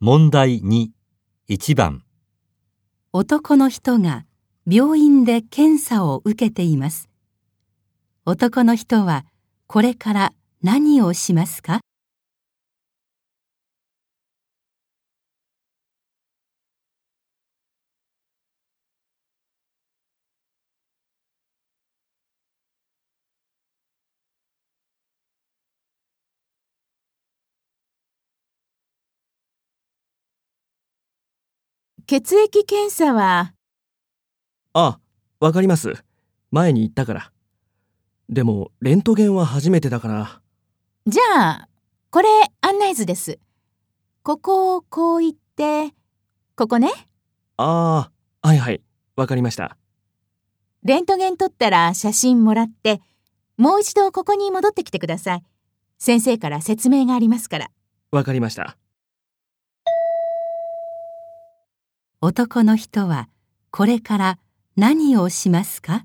問題2、1番、男の人が病院で検査を受けています。男の人はこれから何をしますか？血液検査は、あ、わかります。前に言ったから。でも、レントゲンは初めてだから。じゃあ、これ案内図です。ここをこう行って、ここね。ああ、はいはい。わかりました。レントゲン撮ったら写真もらって、もう一度ここに戻ってきてください。先生から説明がありますから。わかりました。男の人はこれから何をしますか？